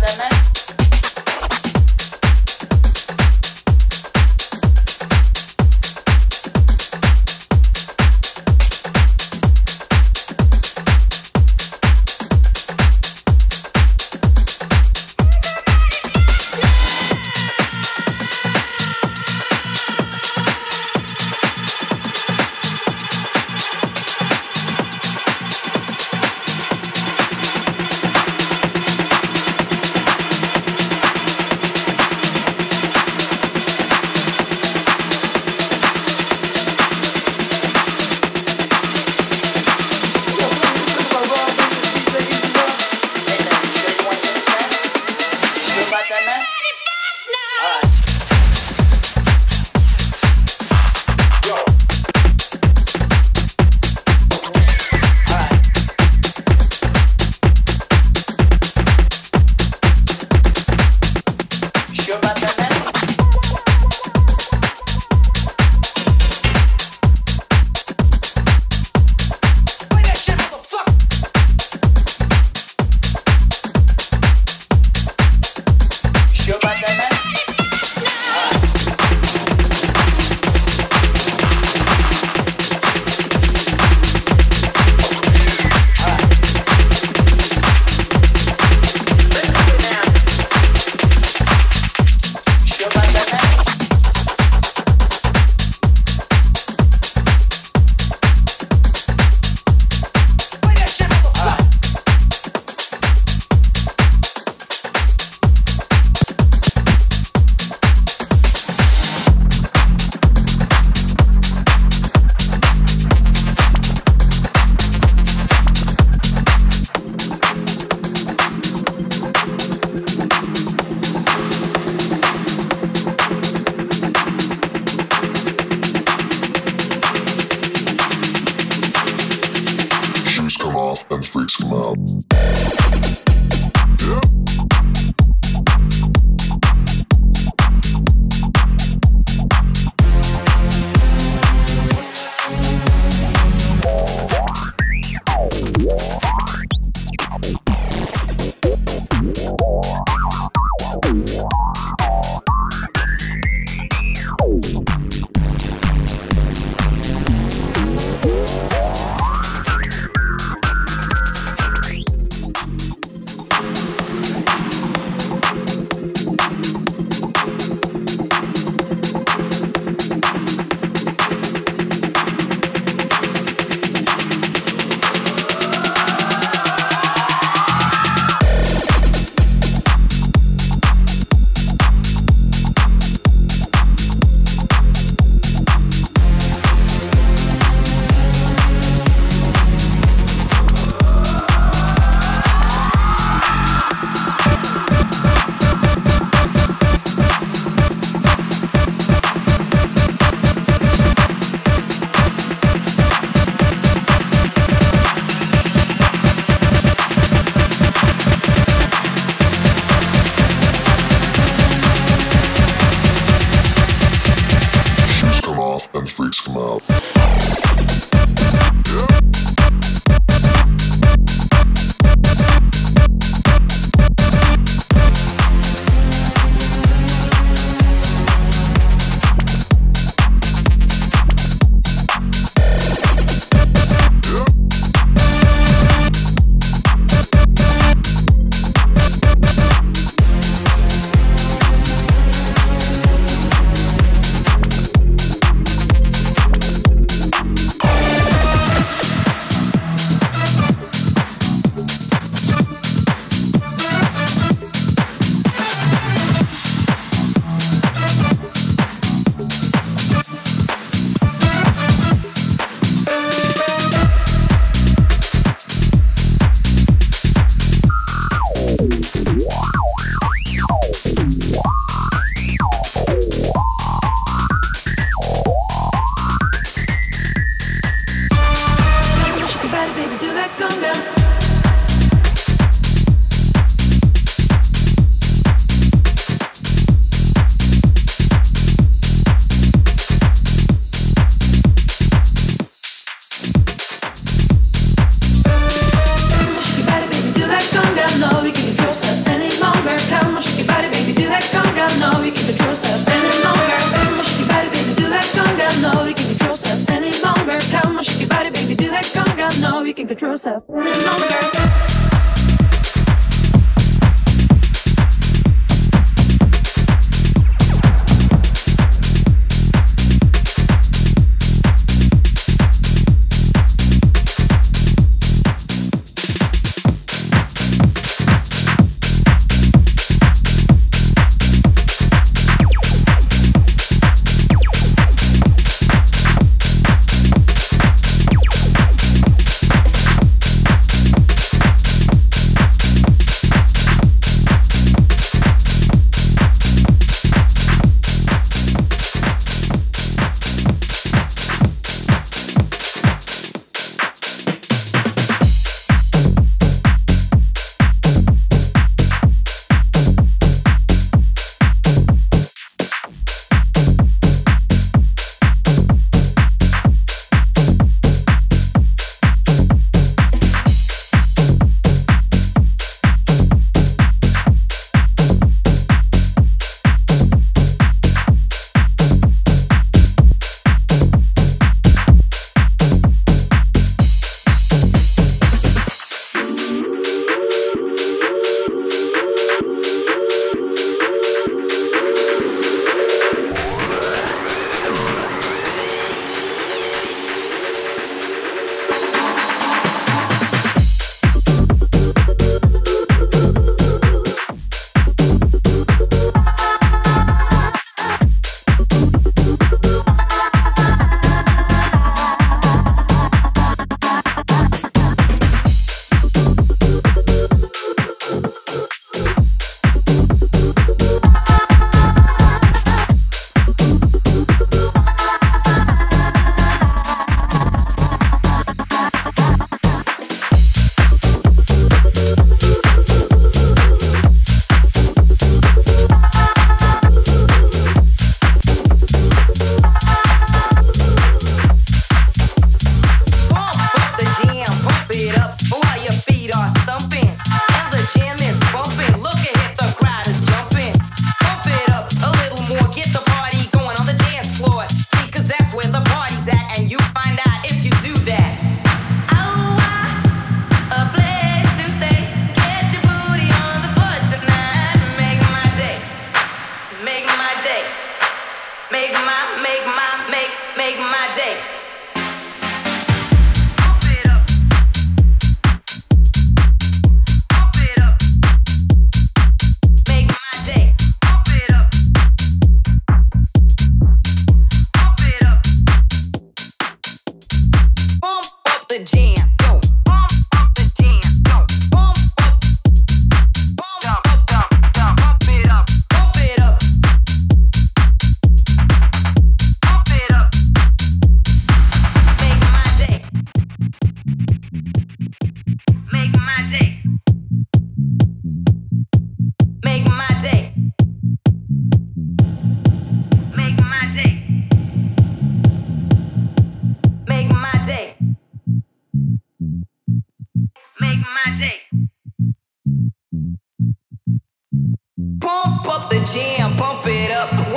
Madonna. Make my, make my, make,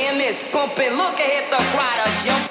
make my day. Pump it up.